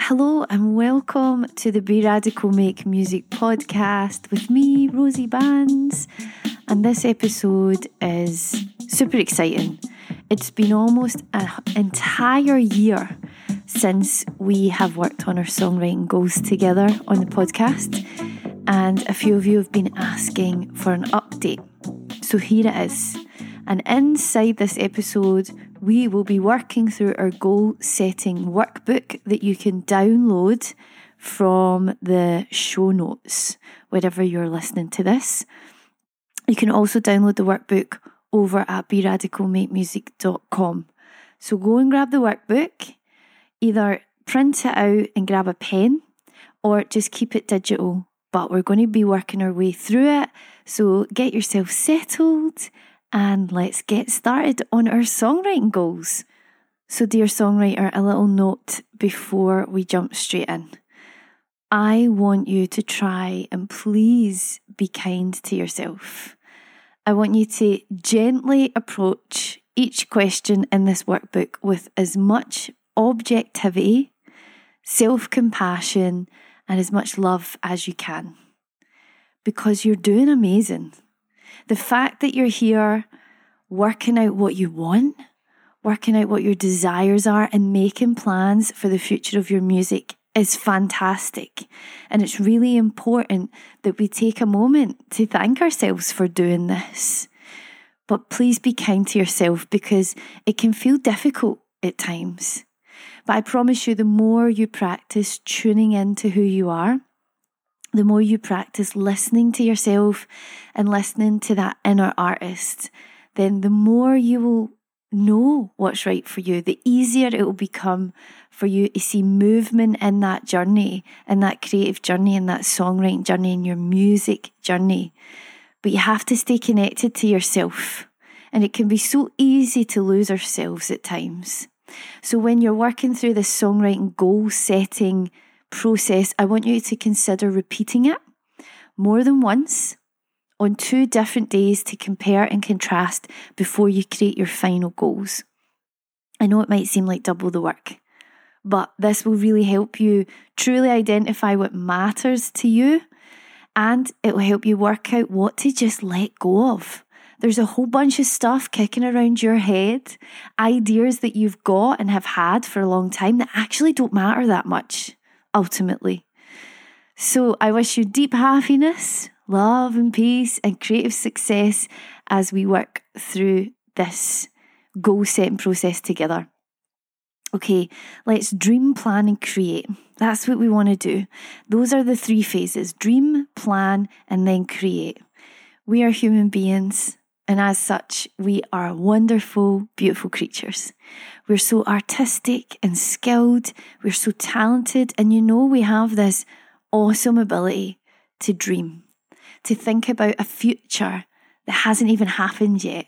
Hello and welcome to the Be Radical Make Music podcast with me, Rosie Bands. And this episode is super exciting. It's been almost an entire year since we have worked on our songwriting goals together on the podcast, and a few of you have been asking for an update. So here it is. And inside this episode, we will be working through our goal setting workbook that you can download from the show notes wherever you're listening to this. You can also download the workbook over at beradicalmakemusic.com. So go and grab the workbook, either print it out and grab a pen or just keep it digital. But we're going to be working our way through it. So get yourself settled and let's get started on our songwriting goals. So, dear songwriter, a little note before we jump straight in. I want you to try and please be kind to yourself. I want you to gently approach each question in this workbook with as much objectivity, self compassion, and as much love as you can. Because you're doing amazing. The fact that you're here working out what you want, working out what your desires are, and making plans for the future of your music is fantastic. And it's really important that we take a moment to thank ourselves for doing this. But please be kind to yourself because it can feel difficult at times. But I promise you, the more you practice tuning into who you are, the more you practice listening to yourself and listening to that inner artist, then the more you will know what's right for you, the easier it will become for you to see movement in that journey, in that creative journey, in that songwriting journey, in your music journey. But you have to stay connected to yourself. And it can be so easy to lose ourselves at times. So when you're working through this songwriting goal setting process, I want you to consider repeating it more than once on two different days to compare and contrast before you create your final goals. I know it might seem like double the work, but this will really help you truly identify what matters to you and it will help you work out what to just let go of. There's a whole bunch of stuff kicking around your head, ideas that you've got and have had for a long time that actually don't matter that much ultimately. So I wish you deep happiness, love, and peace, and creative success as we work through this goal setting process together. Okay, let's dream, plan, and create. That's what we want to do. Those are the three phases dream, plan, and then create. We are human beings. And as such, we are wonderful, beautiful creatures. We're so artistic and skilled. We're so talented. And you know, we have this awesome ability to dream, to think about a future that hasn't even happened yet.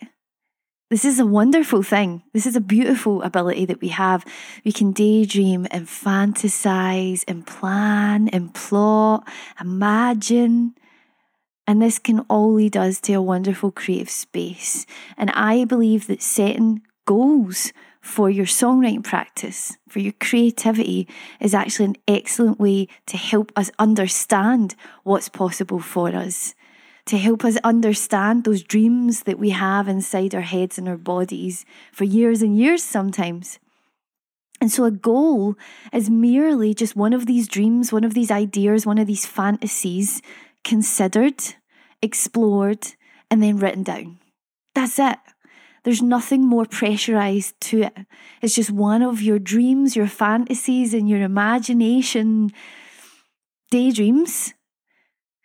This is a wonderful thing. This is a beautiful ability that we have. We can daydream and fantasize and plan and plot, imagine. And this can all lead us to a wonderful creative space. And I believe that setting goals for your songwriting practice, for your creativity, is actually an excellent way to help us understand what's possible for us, to help us understand those dreams that we have inside our heads and our bodies for years and years sometimes. And so, a goal is merely just one of these dreams, one of these ideas, one of these fantasies considered, explored, and then written down. That's it. There's nothing more pressurized to it. It's just one of your dreams, your fantasies, and your imagination daydreams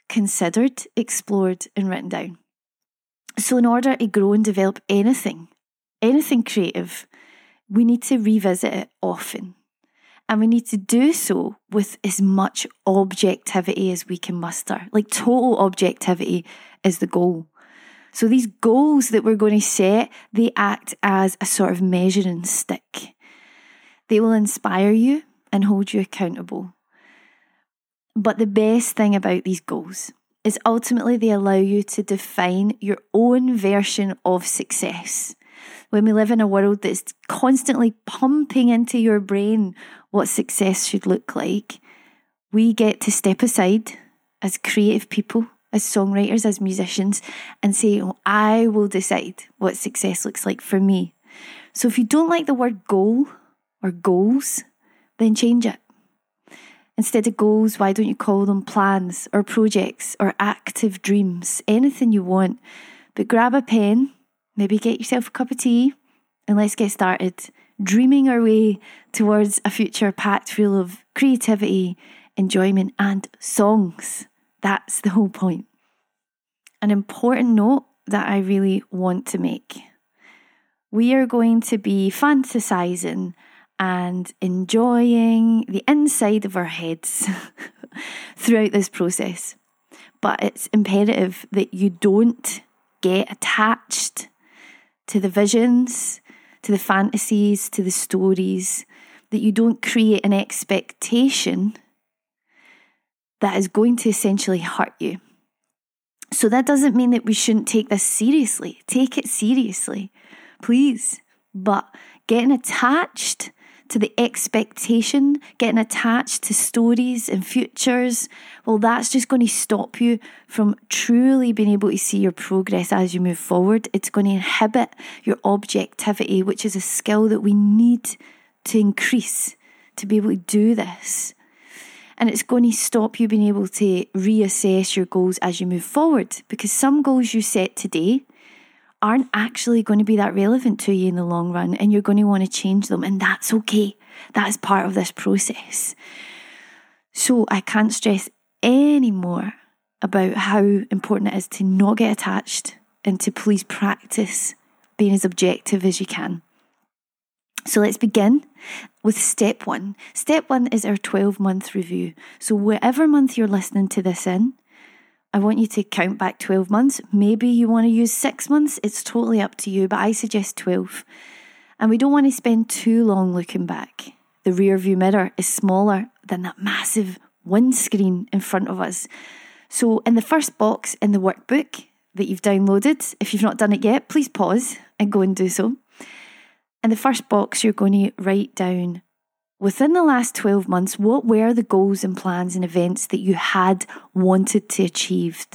considered, explored, and written down. So, in order to grow and develop anything, anything creative, we need to revisit it often. And we need to do so with as much objectivity as we can muster. Like total objectivity is the goal. So these goals that we're going to set, they act as a sort of measuring stick. They will inspire you and hold you accountable. But the best thing about these goals is ultimately they allow you to define your own version of success when we live in a world that's constantly pumping into your brain what success should look like, we get to step aside as creative people, as songwriters, as musicians, and say, oh, I will decide what success looks like for me. So if you don't like the word goal or goals, then change it. Instead of goals, why don't you call them plans or projects or active dreams? Anything you want. But grab a pen, maybe get yourself a cup of tea, and let's get started dreaming our way towards a future packed full of creativity, enjoyment, and songs. That's the whole point. An important note that I really want to make. We are going to be fantasizing and enjoying the inside of our heads throughout this process. But it's imperative that you don't get attached to the visions, to the fantasies, to the stories, that you don't create an expectation that is going to essentially hurt you. So that doesn't mean that we shouldn't take this seriously. Take it seriously, please. But getting attached to the expectation, getting attached to stories and futures, well, that's just going to stop you from truly being able to see your progress as you move forward. It's going to inhibit your objectivity, which is a skill that we need to increase to be able to do this. And it's going to stop you being able to reassess your goals as you move forward because some goals you set today aren't actually going to be that relevant to you in the long run and you're going to want to change them. And that's okay. That's part of this process. So I can't stress any more about how important it is to not get attached and to please practice being as objective as you can. So let's begin with step one. Step one is our 12 month review. So, whatever month you're listening to this in, I want you to count back 12 months. Maybe you want to use six months, it's totally up to you, but I suggest 12. And we don't want to spend too long looking back. The rear view mirror is smaller than that massive windscreen in front of us. So, in the first box in the workbook that you've downloaded, if you've not done it yet, please pause and go and do so. In the first box, you're going to write down Within the last 12 months, what were the goals and plans and events that you had wanted to achieve?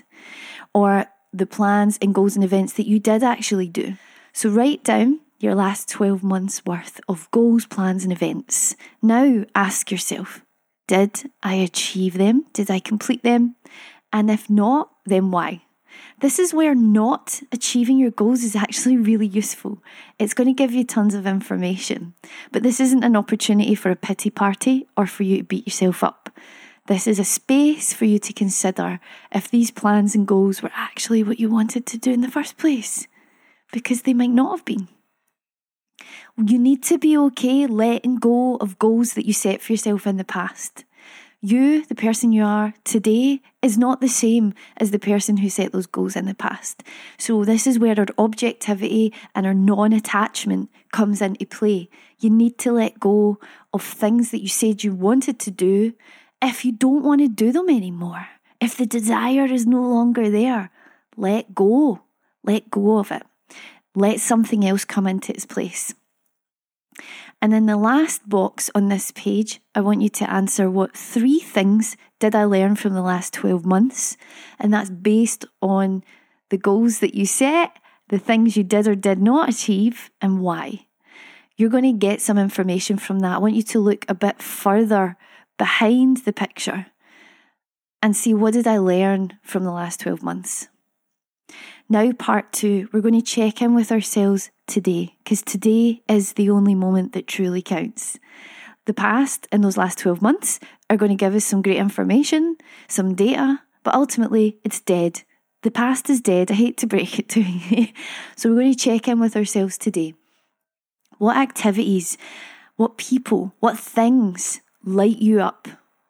Or the plans and goals and events that you did actually do? So write down your last 12 months worth of goals, plans, and events. Now ask yourself Did I achieve them? Did I complete them? And if not, then why? This is where not achieving your goals is actually really useful. It's going to give you tons of information. But this isn't an opportunity for a pity party or for you to beat yourself up. This is a space for you to consider if these plans and goals were actually what you wanted to do in the first place, because they might not have been. You need to be okay letting go of goals that you set for yourself in the past. You, the person you are today, is not the same as the person who set those goals in the past. So, this is where our objectivity and our non attachment comes into play. You need to let go of things that you said you wanted to do if you don't want to do them anymore. If the desire is no longer there, let go. Let go of it. Let something else come into its place. And in the last box on this page, I want you to answer what three things did I learn from the last 12 months? And that's based on the goals that you set, the things you did or did not achieve, and why. You're going to get some information from that. I want you to look a bit further behind the picture and see what did I learn from the last 12 months. Now, part two, we're going to check in with ourselves today, because today is the only moment that truly counts. The past and those last 12 months are going to give us some great information, some data, but ultimately it's dead. The past is dead. I hate to break it to you. so we're going to check in with ourselves today. What activities, what people, what things light you up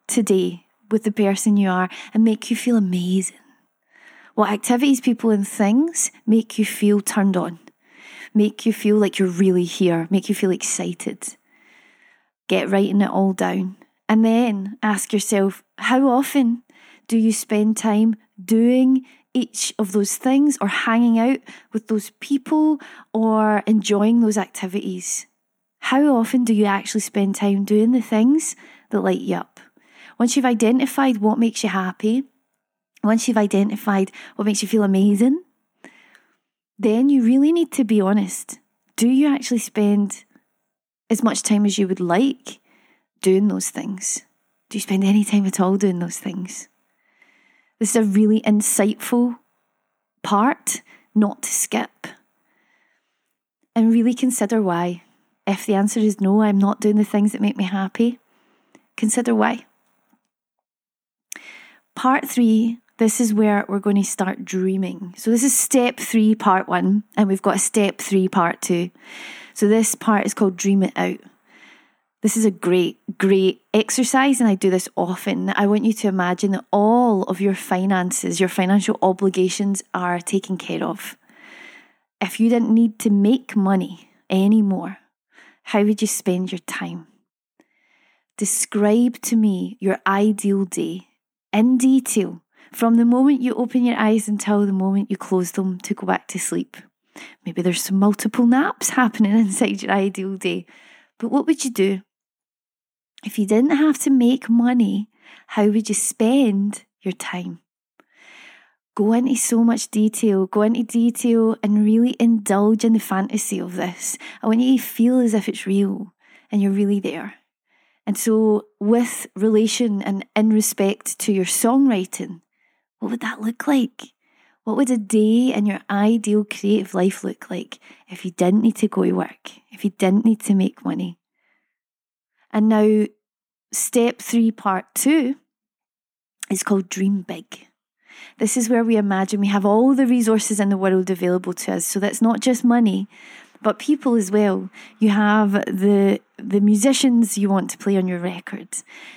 today with the person you are and make you feel amazing? What activities, people, and things make you feel turned on, make you feel like you're really here, make you feel excited? Get writing it all down. And then ask yourself how often do you spend time doing each of those things or hanging out with those people or enjoying those activities? How often do you actually spend time doing the things that light you up? Once you've identified what makes you happy, once you've identified what makes you feel amazing, then you really need to be honest. Do you actually spend as much time as you would like doing those things? Do you spend any time at all doing those things? This is a really insightful part not to skip. And really consider why. If the answer is no, I'm not doing the things that make me happy, consider why. Part three, this is where we're going to start dreaming. So, this is step three, part one, and we've got a step three, part two. So, this part is called Dream It Out. This is a great, great exercise, and I do this often. I want you to imagine that all of your finances, your financial obligations are taken care of. If you didn't need to make money anymore, how would you spend your time? Describe to me your ideal day in detail from the moment you open your eyes until the moment you close them to go back to sleep. Maybe there's some multiple naps happening inside your ideal day. But what would you do? If you didn't have to make money, how would you spend your time? Go into so much detail, go into detail and really indulge in the fantasy of this. I want you to feel as if it's real and you're really there. And so, with relation and in respect to your songwriting, what would that look like? What would a day in your ideal creative life look like if you didn't need to go to work, if you didn't need to make money? And now, step three, part two, is called Dream Big. This is where we imagine we have all the resources in the world available to us. So that's not just money, but people as well. You have the the musicians you want to play on your record.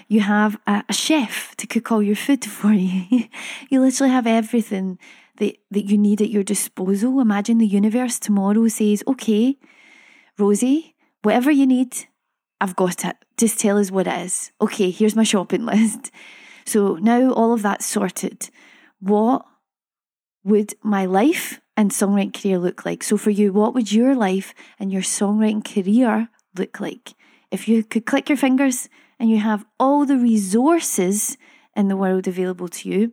You have a, a chef to cook all your food for you. you literally have everything that, that you need at your disposal. Imagine the universe tomorrow says, okay, Rosie, whatever you need, I've got it. Just tell us what it is. Okay, here's my shopping list. So now all of that's sorted. What would my life and songwriting career look like? So for you, what would your life and your songwriting career look like? If you could click your fingers and you have all the resources in the world available to you.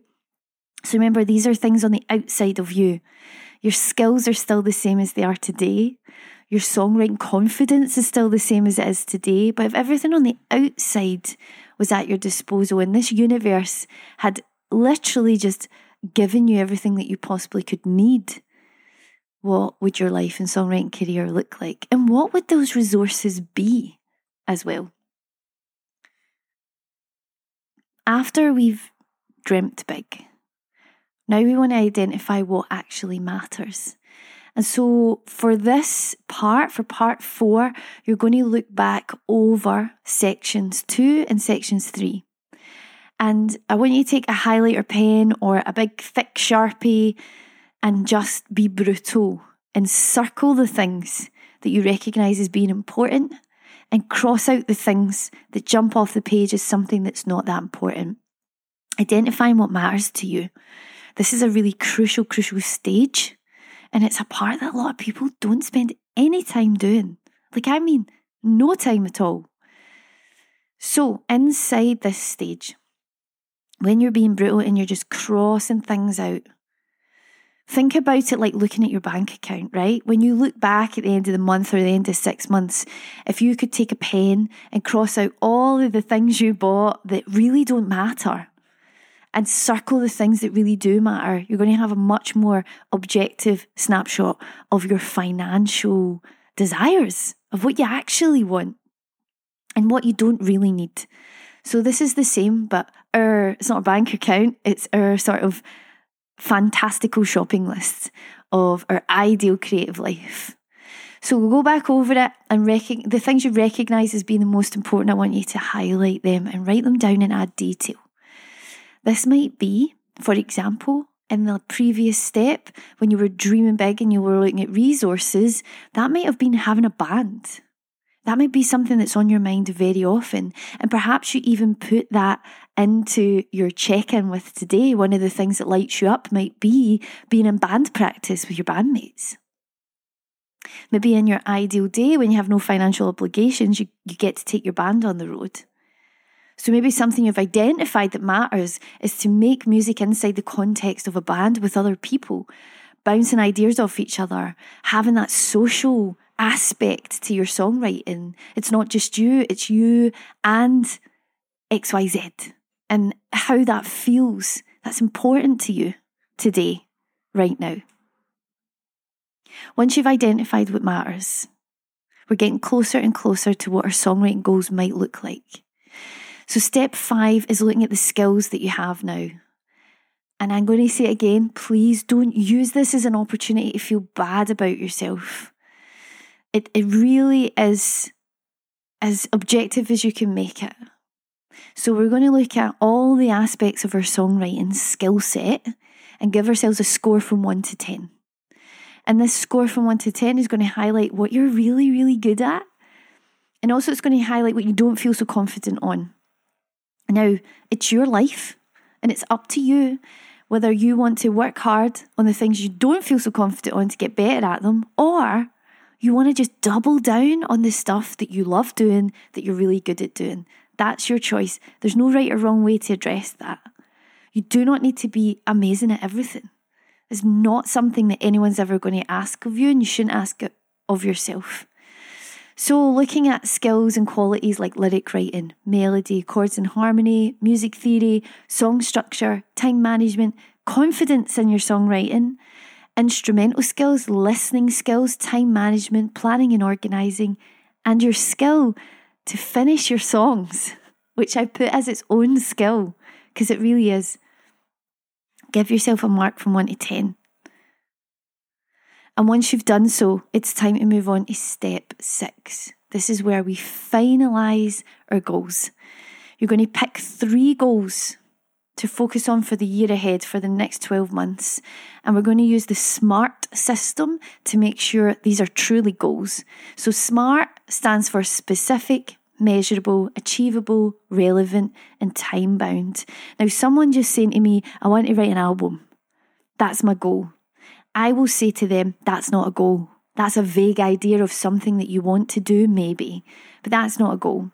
So remember, these are things on the outside of you. Your skills are still the same as they are today. Your songwriting confidence is still the same as it is today. But if everything on the outside was at your disposal and this universe had literally just given you everything that you possibly could need, what would your life and songwriting career look like? And what would those resources be as well? After we've dreamt big, now we want to identify what actually matters. And so for this part, for part four, you're going to look back over sections two and sections three. And I want you to take a highlighter pen or a big thick sharpie and just be brutal and circle the things that you recognise as being important and cross out the things that jump off the page as something that's not that important. Identifying what matters to you. This is a really crucial, crucial stage and it's a part that a lot of people don't spend any time doing. Like, I mean, no time at all. So, inside this stage, when you're being brutal and you're just crossing things out, think about it like looking at your bank account, right? When you look back at the end of the month or the end of six months, if you could take a pen and cross out all of the things you bought that really don't matter, and circle the things that really do matter, you're going to have a much more objective snapshot of your financial desires, of what you actually want and what you don't really need. So this is the same, but our it's not a bank account, it's our sort of fantastical shopping list of our ideal creative life. So we'll go back over it and rec- the things you recognise as being the most important. I want you to highlight them and write them down and add detail. This might be, for example, in the previous step, when you were dreaming big and you were looking at resources, that might have been having a band. That might be something that's on your mind very often. And perhaps you even put that into your check in with today. One of the things that lights you up might be being in band practice with your bandmates. Maybe in your ideal day, when you have no financial obligations, you, you get to take your band on the road. So maybe something you've identified that matters is to make music inside the context of a band with other people, bouncing ideas off each other, having that social aspect to your songwriting. It's not just you, it's you and XYZ and how that feels. That's important to you today, right now. Once you've identified what matters, we're getting closer and closer to what our songwriting goals might look like. So, step five is looking at the skills that you have now. And I'm going to say it again please don't use this as an opportunity to feel bad about yourself. It, it really is as objective as you can make it. So, we're going to look at all the aspects of our songwriting skill set and give ourselves a score from 1 to 10. And this score from 1 to 10 is going to highlight what you're really, really good at. And also, it's going to highlight what you don't feel so confident on. Now, it's your life, and it's up to you whether you want to work hard on the things you don't feel so confident on to get better at them, or you want to just double down on the stuff that you love doing, that you're really good at doing. That's your choice. There's no right or wrong way to address that. You do not need to be amazing at everything. It's not something that anyone's ever going to ask of you, and you shouldn't ask it of yourself. So, looking at skills and qualities like lyric writing, melody, chords and harmony, music theory, song structure, time management, confidence in your songwriting, instrumental skills, listening skills, time management, planning and organising, and your skill to finish your songs, which I put as its own skill because it really is. Give yourself a mark from 1 to 10. And once you've done so, it's time to move on to step six. This is where we finalise our goals. You're going to pick three goals to focus on for the year ahead for the next 12 months. And we're going to use the SMART system to make sure these are truly goals. So, SMART stands for specific, measurable, achievable, relevant, and time bound. Now, someone just saying to me, I want to write an album. That's my goal. I will say to them, that's not a goal. That's a vague idea of something that you want to do, maybe, but that's not a goal.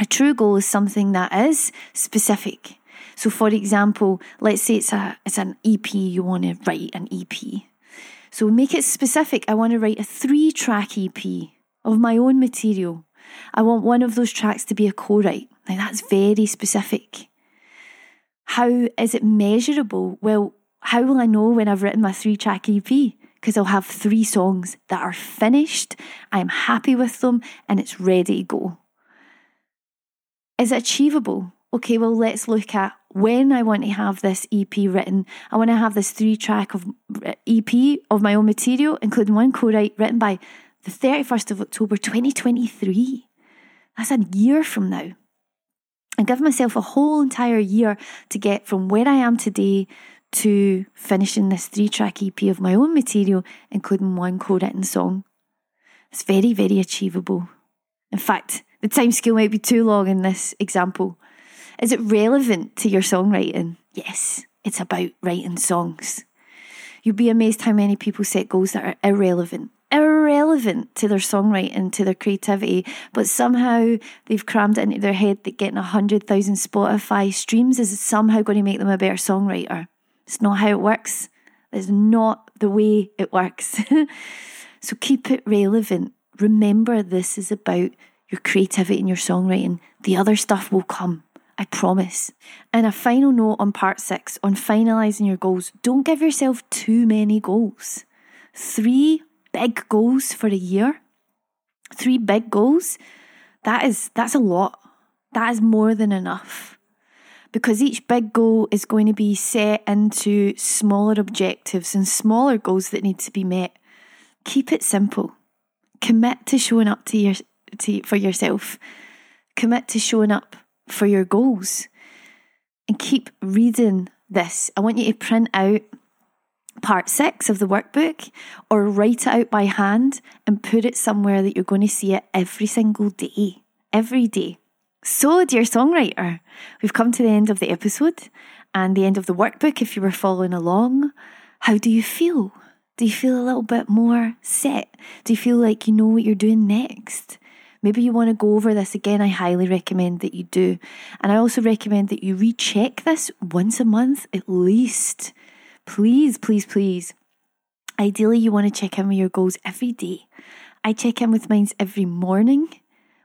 A true goal is something that is specific. So, for example, let's say it's a it's an EP. You want to write an EP. So make it specific. I want to write a three track EP of my own material. I want one of those tracks to be a co-write. Now that's very specific. How is it measurable? Well, how will I know when I've written my three track EP? Because I'll have three songs that are finished, I'm happy with them, and it's ready to go. Is it achievable? okay, well, let's look at when I want to have this EP written. I want to have this three track of EP of my own material, including one co-write written by the 31st of October 2023. That's a year from now. I give myself a whole entire year to get from where I am today to finishing this three track EP of my own material, including one co written song. It's very, very achievable. In fact, the time scale might be too long in this example. Is it relevant to your songwriting? Yes, it's about writing songs. You'd be amazed how many people set goals that are irrelevant, irrelevant to their songwriting, to their creativity, but somehow they've crammed it into their head that getting 100,000 Spotify streams is somehow going to make them a better songwriter. It's not how it works. It's not the way it works. so keep it relevant. Remember, this is about your creativity and your songwriting. The other stuff will come. I promise. And a final note on part six on finalising your goals don't give yourself too many goals. Three big goals for a year, three big goals, that is that's a lot. That is more than enough. Because each big goal is going to be set into smaller objectives and smaller goals that need to be met. Keep it simple. Commit to showing up to your to, for yourself. Commit to showing up for your goals. And keep reading this. I want you to print out part six of the workbook or write it out by hand and put it somewhere that you're going to see it every single day. Every day. So, dear songwriter, we've come to the end of the episode and the end of the workbook if you were following along. How do you feel? Do you feel a little bit more set? Do you feel like you know what you're doing next? Maybe you want to go over this again. I highly recommend that you do. And I also recommend that you recheck this once a month at least. Please, please, please. Ideally, you want to check in with your goals every day. I check in with mine every morning.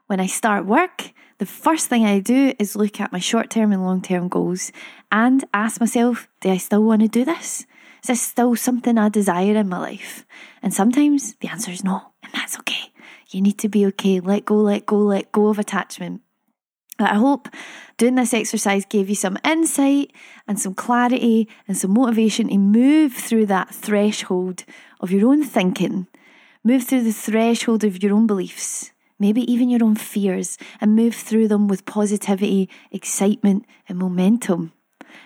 When I start work, the first thing I do is look at my short term and long term goals and ask myself, do I still want to do this? Is this still something I desire in my life? And sometimes the answer is no, and that's okay. You need to be okay. Let go, let go, let go of attachment. I hope doing this exercise gave you some insight and some clarity and some motivation to move through that threshold of your own thinking, move through the threshold of your own beliefs, maybe even your own fears, and move through them with positivity, excitement, and momentum.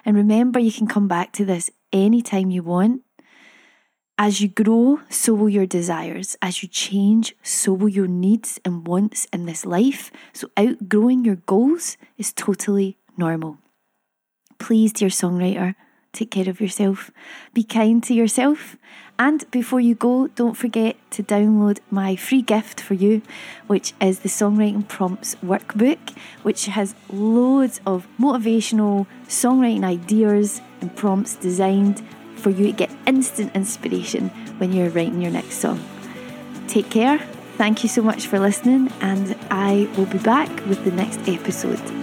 And remember, you can come back to this anytime you want as you grow, so will your desires. As you change, so will your needs and wants in this life. So, outgrowing your goals is totally normal. Please, dear songwriter, take care of yourself. Be kind to yourself. And before you go, don't forget to download my free gift for you, which is the Songwriting Prompts Workbook, which has loads of motivational songwriting ideas and prompts designed for you to get instant inspiration when you're writing your next song. Take care. Thank you so much for listening, and I will be back with the next episode.